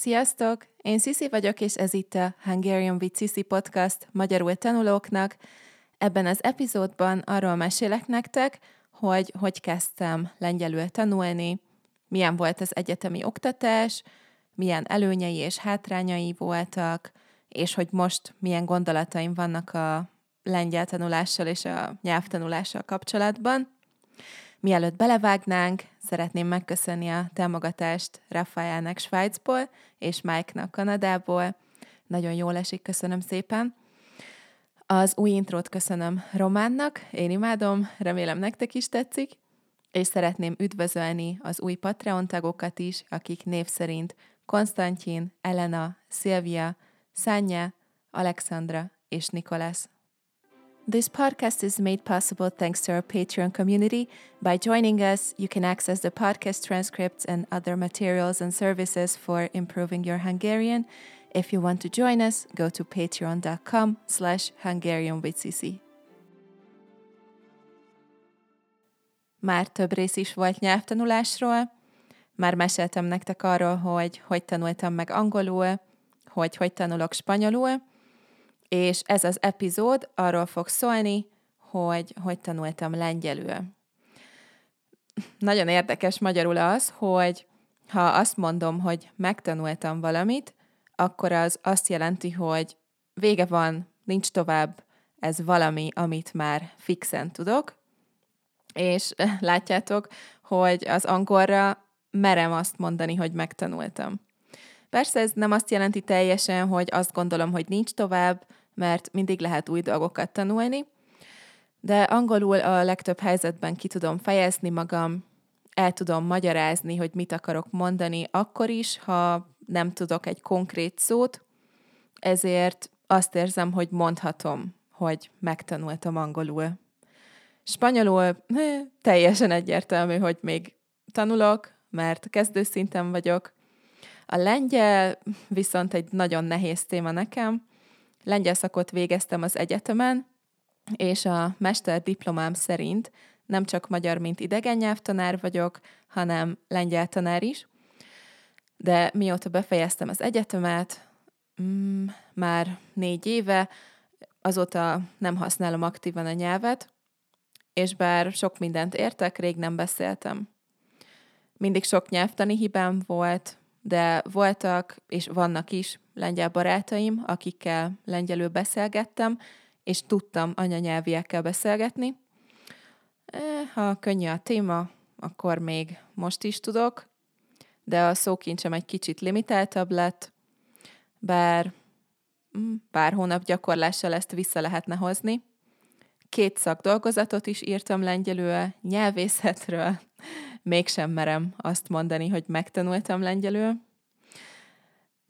Sziasztok! Én Sisi vagyok, és ez itt a Hungarian with Sisi podcast magyarul tanulóknak. Ebben az epizódban arról mesélek nektek, hogy hogy kezdtem lengyelül tanulni, milyen volt az egyetemi oktatás, milyen előnyei és hátrányai voltak, és hogy most milyen gondolataim vannak a lengyel tanulással és a nyelvtanulással kapcsolatban. Mielőtt belevágnánk, szeretném megköszönni a támogatást Rafaelnek Svájcból és Mike-nak Kanadából. Nagyon jól esik, köszönöm szépen. Az új intrót köszönöm Románnak, én imádom, remélem nektek is tetszik, és szeretném üdvözölni az új Patreon tagokat is, akik név szerint Konstantin, Elena, Szilvia, Szánya, Alexandra és Nikolász. This podcast is made possible thanks to our Patreon community. By joining us, you can access the podcast transcripts and other materials and services for improving your Hungarian. If you want to join us, go to patreon.com slash Hungarian. Már több rész is volt nyelvtanulásról. Már meséltem nektek arról, hogy hogy tanultam meg angolul, hogy hogy tanulok spanyolul, és ez az epizód arról fog szólni, hogy hogy tanultam lengyelül. Nagyon érdekes magyarul az, hogy ha azt mondom, hogy megtanultam valamit, akkor az azt jelenti, hogy vége van, nincs tovább, ez valami, amit már fixen tudok, és látjátok, hogy az angolra merem azt mondani, hogy megtanultam. Persze ez nem azt jelenti teljesen, hogy azt gondolom, hogy nincs tovább, mert mindig lehet új dolgokat tanulni, de angolul a legtöbb helyzetben ki tudom fejezni magam, el tudom magyarázni, hogy mit akarok mondani, akkor is, ha nem tudok egy konkrét szót, ezért azt érzem, hogy mondhatom, hogy megtanultam angolul. Spanyolul teljesen egyértelmű, hogy még tanulok, mert kezdőszinten vagyok. A lengyel viszont egy nagyon nehéz téma nekem, lengyel szakot végeztem az egyetemen, és a mester diplomám szerint nem csak magyar, mint idegen nyelvtanár vagyok, hanem lengyel tanár is. De mióta befejeztem az egyetemet, mm, már négy éve, azóta nem használom aktívan a nyelvet, és bár sok mindent értek, rég nem beszéltem. Mindig sok nyelvtani hibám volt, de voltak és vannak is lengyel barátaim, akikkel lengyelül beszélgettem, és tudtam anyanyelviekkel beszélgetni. Eh, ha könnyű a téma, akkor még most is tudok, de a szókincsem egy kicsit limitáltabb lett, bár mm, pár hónap gyakorlással ezt vissza lehetne hozni. Két szakdolgozatot is írtam lengyelül, nyelvészetről, mégsem merem azt mondani, hogy megtanultam lengyelül.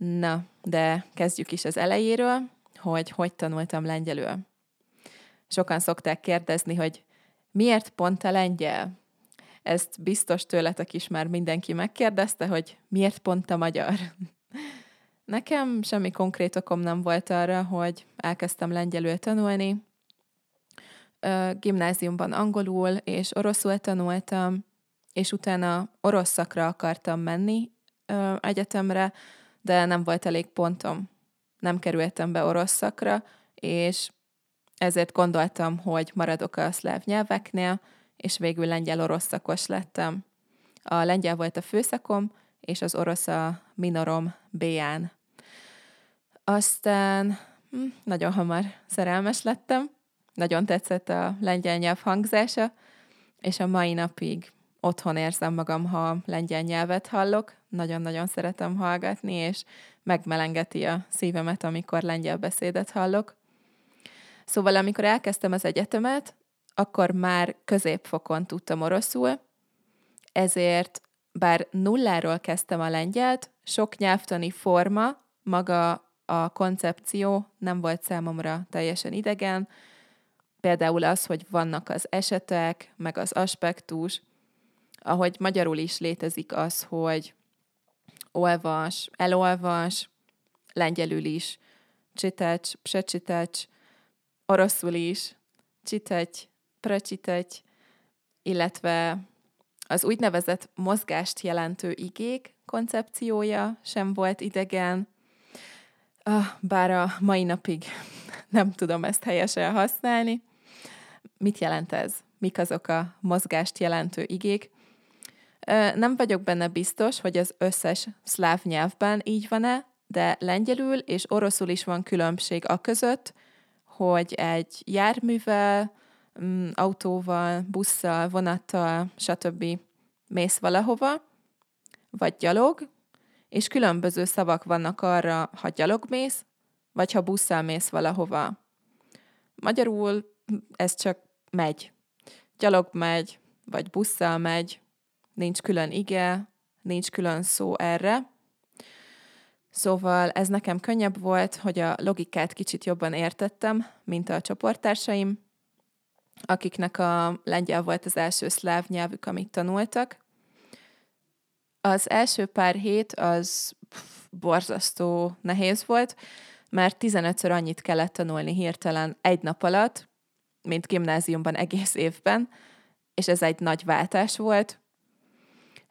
Na, de kezdjük is az elejéről, hogy hogy tanultam lengyelül. Sokan szokták kérdezni, hogy miért pont a lengyel? Ezt biztos tőletek is már mindenki megkérdezte, hogy miért pont a magyar? Nekem semmi konkrét okom nem volt arra, hogy elkezdtem lengyelül tanulni. Gimnáziumban angolul és oroszul tanultam, és utána orosz szakra akartam menni egyetemre, de nem volt elég pontom. Nem kerültem be orosz szakra, és ezért gondoltam, hogy maradok a szláv nyelveknél, és végül lengyel-orosz szakos lettem. A lengyel volt a főszakom, és az orosz a minorom B-án. Aztán hm, nagyon hamar szerelmes lettem, nagyon tetszett a lengyel nyelv hangzása, és a mai napig otthon érzem magam, ha lengyel nyelvet hallok. Nagyon-nagyon szeretem hallgatni, és megmelengeti a szívemet, amikor lengyel beszédet hallok. Szóval amikor elkezdtem az egyetemet, akkor már középfokon tudtam oroszul, ezért bár nulláról kezdtem a lengyelt, sok nyelvtani forma, maga a koncepció nem volt számomra teljesen idegen, például az, hogy vannak az esetek, meg az aspektus, ahogy magyarul is létezik az, hogy olvas, elolvas, lengyelül is, csitecs, psecsitecs, oroszul is, csitegy, precsitegy, illetve az úgynevezett mozgást jelentő igék koncepciója sem volt idegen, ah, bár a mai napig nem tudom ezt helyesen használni. Mit jelent ez? Mik azok a mozgást jelentő igék? Nem vagyok benne biztos, hogy az összes szláv nyelvben így van-e, de lengyelül és oroszul is van különbség a között, hogy egy járművel, mm, autóval, busszal, vonattal, stb. mész valahova, vagy gyalog, és különböző szavak vannak arra, ha gyalog mész, vagy ha busszal mész valahova. Magyarul ez csak megy. Gyalog megy, vagy busszal megy, nincs külön ige, nincs külön szó erre. Szóval ez nekem könnyebb volt, hogy a logikát kicsit jobban értettem, mint a csoporttársaim, akiknek a lengyel volt az első szláv nyelvük, amit tanultak. Az első pár hét az pff, borzasztó nehéz volt, mert 15-ször annyit kellett tanulni hirtelen egy nap alatt, mint gimnáziumban egész évben, és ez egy nagy váltás volt.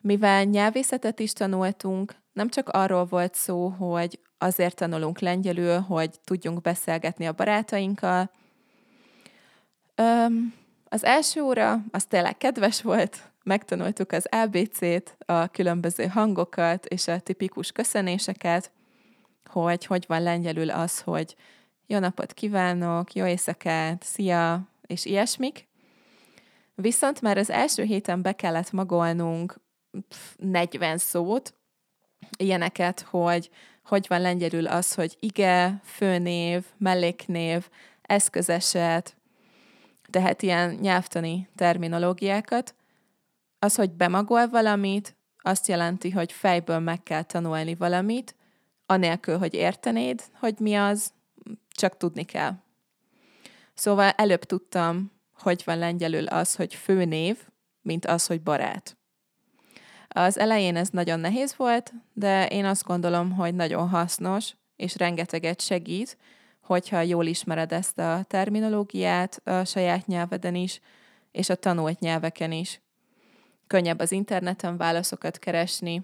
Mivel nyelvészetet is tanultunk, nem csak arról volt szó, hogy azért tanulunk lengyelül, hogy tudjunk beszélgetni a barátainkkal. Öm, az első óra az tényleg kedves volt, megtanultuk az ABC-t, a különböző hangokat és a tipikus köszönéseket, hogy hogy van lengyelül az, hogy jó napot kívánok, jó éjszakát, szia, és ilyesmik. Viszont már az első héten be kellett magolnunk 40 szót, ilyeneket, hogy hogy van lengyelül az, hogy ige, főnév, melléknév, eszközeset, tehát ilyen nyelvtani terminológiákat. Az, hogy bemagol valamit, azt jelenti, hogy fejből meg kell tanulni valamit, anélkül, hogy értenéd, hogy mi az, csak tudni kell. Szóval előbb tudtam, hogy van lengyelül az, hogy főnév, mint az, hogy barát. Az elején ez nagyon nehéz volt, de én azt gondolom, hogy nagyon hasznos, és rengeteget segít, hogyha jól ismered ezt a terminológiát a saját nyelveden is, és a tanult nyelveken is. Könnyebb az interneten válaszokat keresni,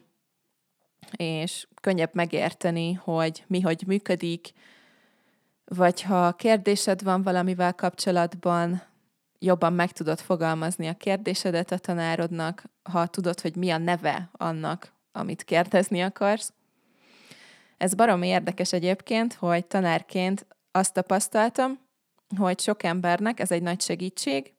és könnyebb megérteni, hogy mi hogy működik, vagy ha kérdésed van valamivel kapcsolatban, jobban meg tudod fogalmazni a kérdésedet a tanárodnak, ha tudod, hogy mi a neve annak, amit kérdezni akarsz. Ez barom érdekes egyébként, hogy tanárként azt tapasztaltam, hogy sok embernek ez egy nagy segítség,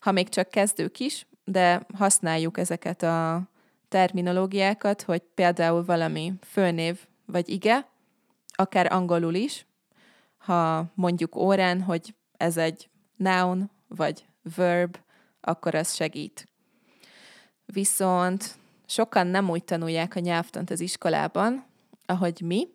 ha még csak kezdők is, de használjuk ezeket a terminológiákat, hogy például valami főnév vagy ige, akár angolul is, ha mondjuk órán, hogy ez egy noun vagy verb, akkor ez segít. Viszont sokan nem úgy tanulják a nyelvtant az iskolában, ahogy mi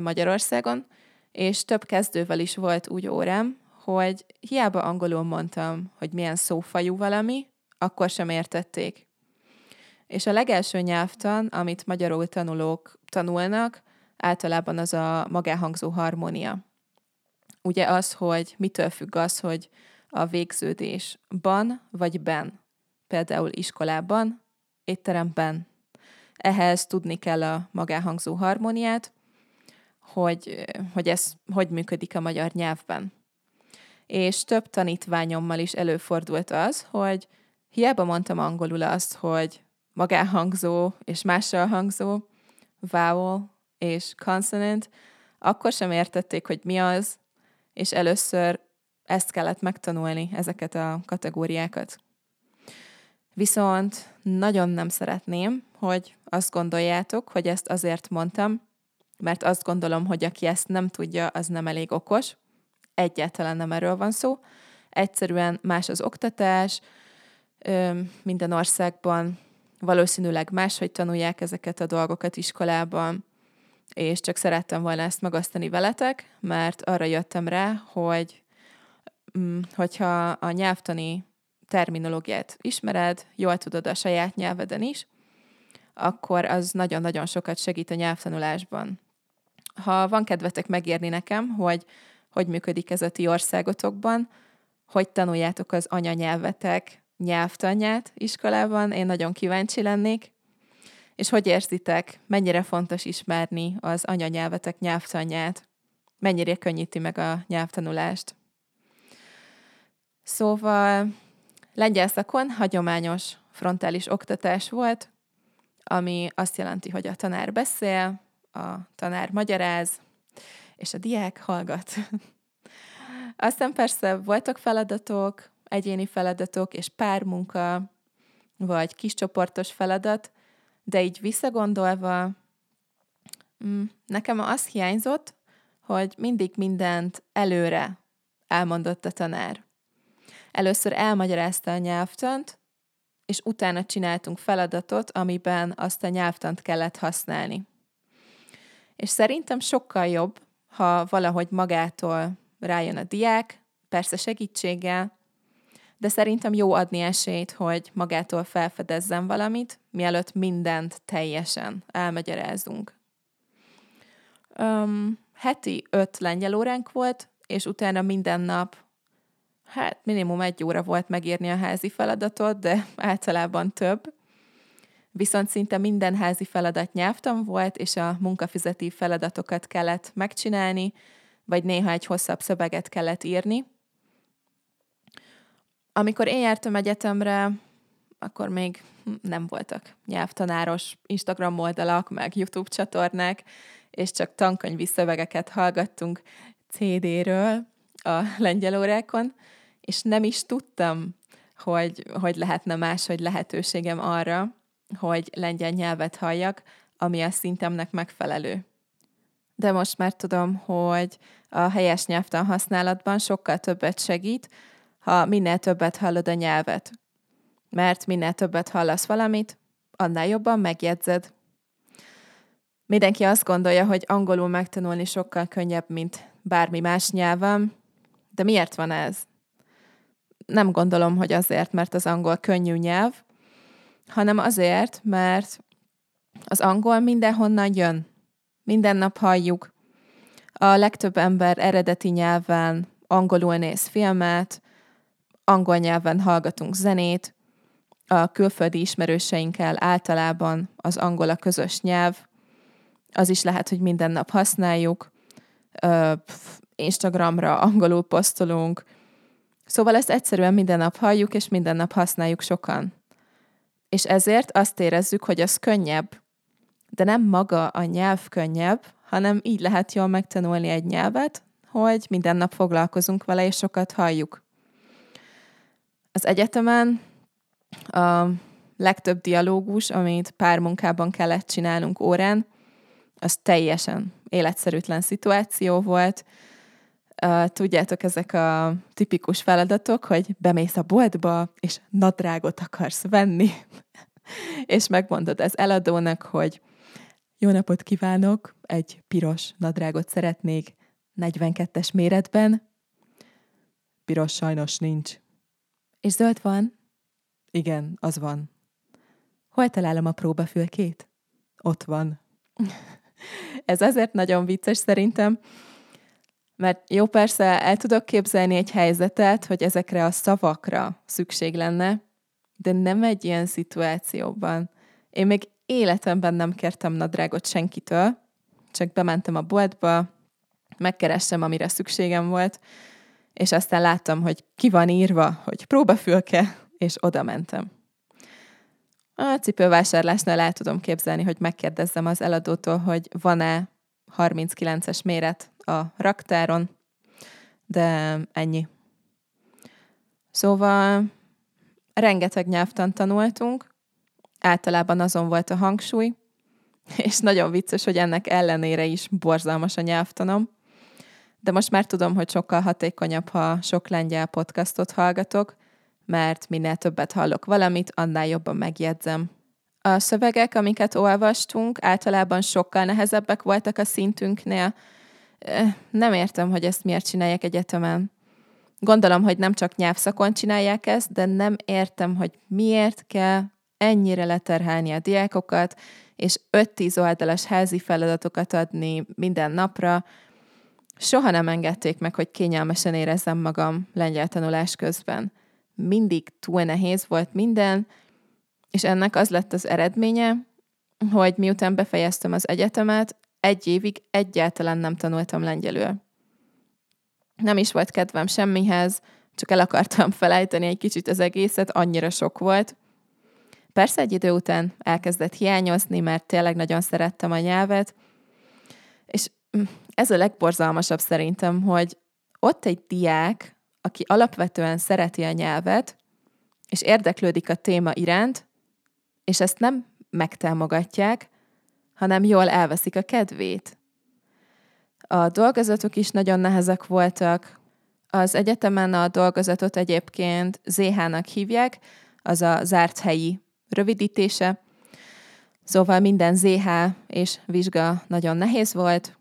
Magyarországon, és több kezdővel is volt úgy órám, hogy hiába angolul mondtam, hogy milyen szófajú valami, akkor sem értették. És a legelső nyelvtan, amit magyarul tanulók tanulnak, általában az a magáhangzó harmónia. Ugye az, hogy mitől függ az, hogy a végződés ban vagy ben. Például iskolában, étteremben. Ehhez tudni kell a magáhangzó harmóniát, hogy, hogy ez hogy működik a magyar nyelvben. És több tanítványommal is előfordult az, hogy hiába mondtam angolul azt, hogy magáhangzó és mással hangzó, vowel és consonant, akkor sem értették, hogy mi az, és először ezt kellett megtanulni, ezeket a kategóriákat. Viszont nagyon nem szeretném, hogy azt gondoljátok, hogy ezt azért mondtam, mert azt gondolom, hogy aki ezt nem tudja, az nem elég okos. Egyáltalán nem erről van szó. Egyszerűen más az oktatás, minden országban valószínűleg máshogy tanulják ezeket a dolgokat iskolában, és csak szerettem volna ezt megosztani veletek, mert arra jöttem rá, hogy hogyha a nyelvtani terminológiát ismered, jól tudod a saját nyelveden is, akkor az nagyon-nagyon sokat segít a nyelvtanulásban. Ha van kedvetek megérni nekem, hogy hogy működik ez a ti országotokban, hogy tanuljátok az anyanyelvetek nyelvtanját iskolában, én nagyon kíváncsi lennék, És hogy érzitek, mennyire fontos ismerni az anyanyelvetek nyelvtanját? Mennyire könnyíti meg a nyelvtanulást? Szóval lengyel szakon hagyományos frontális oktatás volt, ami azt jelenti, hogy a tanár beszél, a tanár magyaráz, és a diák hallgat. Aztán persze voltak feladatok, egyéni feladatok és pármunka, vagy kiscsoportos feladat, de így visszagondolva, mm, nekem az hiányzott, hogy mindig mindent előre elmondott a tanár. Először elmagyarázta a nyelvtant, és utána csináltunk feladatot, amiben azt a nyelvtant kellett használni. És szerintem sokkal jobb, ha valahogy magától rájön a diák, persze segítséggel, de szerintem jó adni esélyt, hogy magától felfedezzen valamit, mielőtt mindent teljesen elmagyarázunk. Um, heti öt lengyel óránk volt, és utána minden nap, hát minimum egy óra volt megírni a házi feladatot, de általában több. Viszont szinte minden házi feladat nyelvtan volt, és a munkafizetív feladatokat kellett megcsinálni, vagy néha egy hosszabb szöveget kellett írni. Amikor én jártam egyetemre, akkor még nem voltak nyelvtanáros Instagram oldalak, meg YouTube csatornák, és csak tankönyvi szövegeket hallgattunk CD-ről a lengyel órákon, és nem is tudtam, hogy, hogy lehetne máshogy lehetőségem arra, hogy lengyel nyelvet halljak, ami a szintemnek megfelelő. De most már tudom, hogy a helyes nyelvtan használatban sokkal többet segít, ha minél többet hallod a nyelvet. Mert minél többet hallasz valamit, annál jobban megjegyzed. Mindenki azt gondolja, hogy angolul megtanulni sokkal könnyebb, mint bármi más nyelven, de miért van ez? Nem gondolom, hogy azért, mert az angol könnyű nyelv, hanem azért, mert az angol mindenhonnan jön. Minden nap halljuk. A legtöbb ember eredeti nyelven angolul néz filmet, angol nyelven hallgatunk zenét, a külföldi ismerőseinkkel általában az angol a közös nyelv, az is lehet, hogy minden nap használjuk, Instagramra angolul posztolunk, szóval ezt egyszerűen minden nap halljuk, és minden nap használjuk sokan. És ezért azt érezzük, hogy az könnyebb, de nem maga a nyelv könnyebb, hanem így lehet jól megtanulni egy nyelvet, hogy minden nap foglalkozunk vele, és sokat halljuk. Az egyetemen a legtöbb dialógus, amit pár munkában kellett csinálnunk órán, az teljesen életszerűtlen szituáció volt. Tudjátok, ezek a tipikus feladatok, hogy bemész a boltba, és nadrágot akarsz venni, és megmondod az eladónak, hogy jó napot kívánok, egy piros nadrágot szeretnék 42-es méretben. Piros sajnos nincs. És zöld van? Igen, az van. Hol találom a próbafülkét? Ott van. Ez azért nagyon vicces szerintem, mert jó, persze el tudok képzelni egy helyzetet, hogy ezekre a szavakra szükség lenne, de nem egy ilyen szituációban. Én még életemben nem kértem nadrágot senkitől, csak bementem a boltba, megkerestem, amire szükségem volt, és aztán láttam, hogy ki van írva, hogy próbafülke, és oda mentem. A cipővásárlásnál el tudom képzelni, hogy megkérdezzem az eladótól, hogy van-e 39-es méret a raktáron, de ennyi. Szóval rengeteg nyelvtan tanultunk, általában azon volt a hangsúly, és nagyon vicces, hogy ennek ellenére is borzalmas a nyelvtanom. De most már tudom, hogy sokkal hatékonyabb, ha sok lengyel podcastot hallgatok, mert minél többet hallok valamit, annál jobban megjegyzem. A szövegek, amiket olvastunk, általában sokkal nehezebbek voltak a szintünknél. Nem értem, hogy ezt miért csinálják egyetemen. Gondolom, hogy nem csak nyelvszakon csinálják ezt, de nem értem, hogy miért kell ennyire leterhelni a diákokat, és 5-10 oldalas házi feladatokat adni minden napra. Soha nem engedték meg, hogy kényelmesen érezzem magam lengyel tanulás közben mindig túl nehéz volt minden, és ennek az lett az eredménye, hogy miután befejeztem az egyetemet, egy évig egyáltalán nem tanultam lengyelül. Nem is volt kedvem semmihez, csak el akartam felejteni egy kicsit az egészet, annyira sok volt. Persze egy idő után elkezdett hiányozni, mert tényleg nagyon szerettem a nyelvet, és ez a legborzalmasabb szerintem, hogy ott egy diák, aki alapvetően szereti a nyelvet, és érdeklődik a téma iránt, és ezt nem megtámogatják, hanem jól elveszik a kedvét. A dolgozatok is nagyon nehezek voltak. Az egyetemen a dolgozatot egyébként ZH-nak hívják, az a zárt helyi rövidítése. Szóval minden ZH és vizsga nagyon nehéz volt,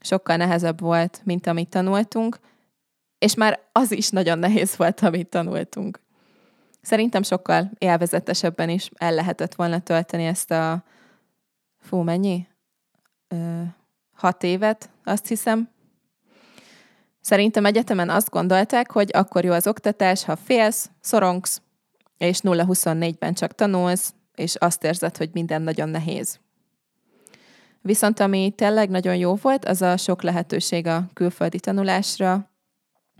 sokkal nehezebb volt, mint amit tanultunk, és már az is nagyon nehéz volt, amit tanultunk. Szerintem sokkal élvezetesebben is el lehetett volna tölteni ezt a fú, mennyi? Ö, hat évet, azt hiszem. Szerintem egyetemen azt gondolták, hogy akkor jó az oktatás, ha félsz, szorongsz, és 0-24-ben csak tanulsz, és azt érzed, hogy minden nagyon nehéz. Viszont ami tényleg nagyon jó volt, az a sok lehetőség a külföldi tanulásra.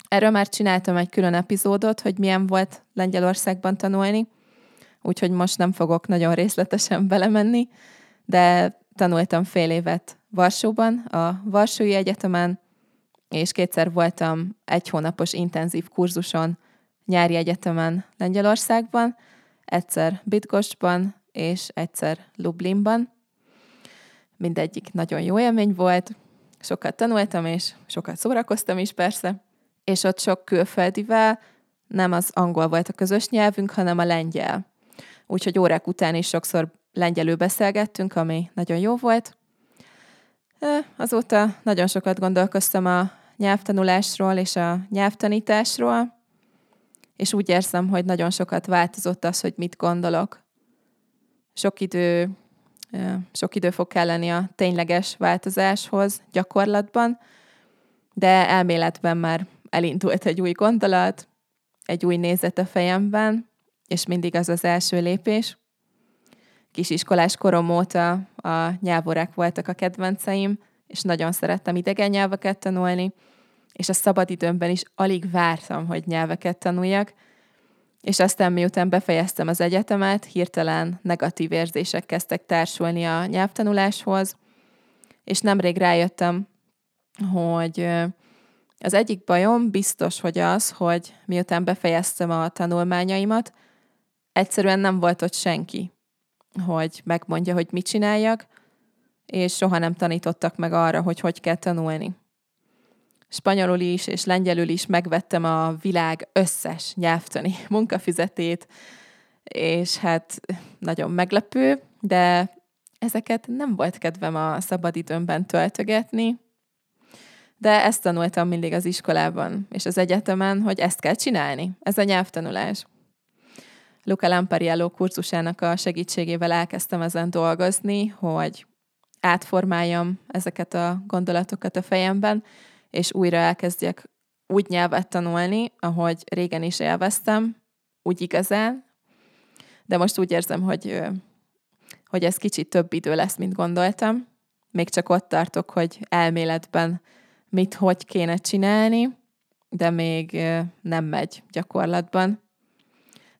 Erről már csináltam egy külön epizódot, hogy milyen volt Lengyelországban tanulni, úgyhogy most nem fogok nagyon részletesen belemenni, de tanultam fél évet Varsóban, a Varsói Egyetemen, és kétszer voltam egy hónapos intenzív kurzuson nyári egyetemen Lengyelországban, egyszer Bitgosban és egyszer Lublinban. Mindegyik nagyon jó élmény volt, sokat tanultam, és sokat szórakoztam is persze, és ott sok külföldivel nem az angol volt a közös nyelvünk, hanem a lengyel. Úgyhogy órák után is sokszor lengyelül beszélgettünk, ami nagyon jó volt. Azóta nagyon sokat gondolkoztam a nyelvtanulásról és a nyelvtanításról, és úgy érzem, hogy nagyon sokat változott az, hogy mit gondolok. Sok idő, sok idő fog kelleni a tényleges változáshoz gyakorlatban, de elméletben már elindult egy új gondolat, egy új nézet a fejemben, és mindig az az első lépés. Kisiskolás korom óta a nyelvorák voltak a kedvenceim, és nagyon szerettem idegen nyelveket tanulni, és a szabadidőmben is alig vártam, hogy nyelveket tanuljak, és aztán miután befejeztem az egyetemet, hirtelen negatív érzések kezdtek társulni a nyelvtanuláshoz, és nemrég rájöttem, hogy az egyik bajom biztos, hogy az, hogy miután befejeztem a tanulmányaimat, egyszerűen nem volt ott senki, hogy megmondja, hogy mit csináljak, és soha nem tanítottak meg arra, hogy hogy kell tanulni. Spanyolul is és lengyelül is megvettem a világ összes nyelvtani munkafizetét, és hát nagyon meglepő, de ezeket nem volt kedvem a szabadidőmben töltögetni, de ezt tanultam mindig az iskolában és az egyetemen, hogy ezt kell csinálni. Ez a nyelvtanulás. Luca Lampariello kurzusának a segítségével elkezdtem ezen dolgozni, hogy átformáljam ezeket a gondolatokat a fejemben, és újra elkezdjek úgy nyelvet tanulni, ahogy régen is élveztem, úgy igazán, de most úgy érzem, hogy, hogy ez kicsit több idő lesz, mint gondoltam. Még csak ott tartok, hogy elméletben mit, hogy kéne csinálni, de még nem megy gyakorlatban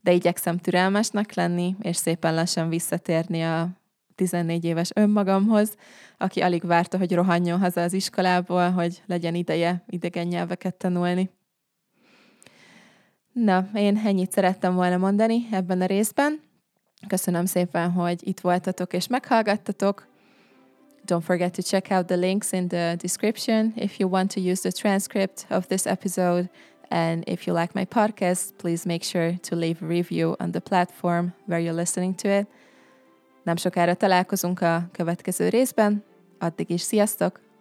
de igyekszem türelmesnek lenni, és szépen lassan visszatérni a 14 éves önmagamhoz, aki alig várta, hogy rohanjon haza az iskolából, hogy legyen ideje idegen nyelveket tanulni. Na, én ennyit szerettem volna mondani ebben a részben. Köszönöm szépen, hogy itt voltatok és meghallgattatok. Don't forget to check out the links in the description if you want to use the transcript of this episode And if you like my podcast, please make sure to leave a review on the platform where you're listening to it. Nem sokára találkozunk a következő részben. Addig is sziasztok!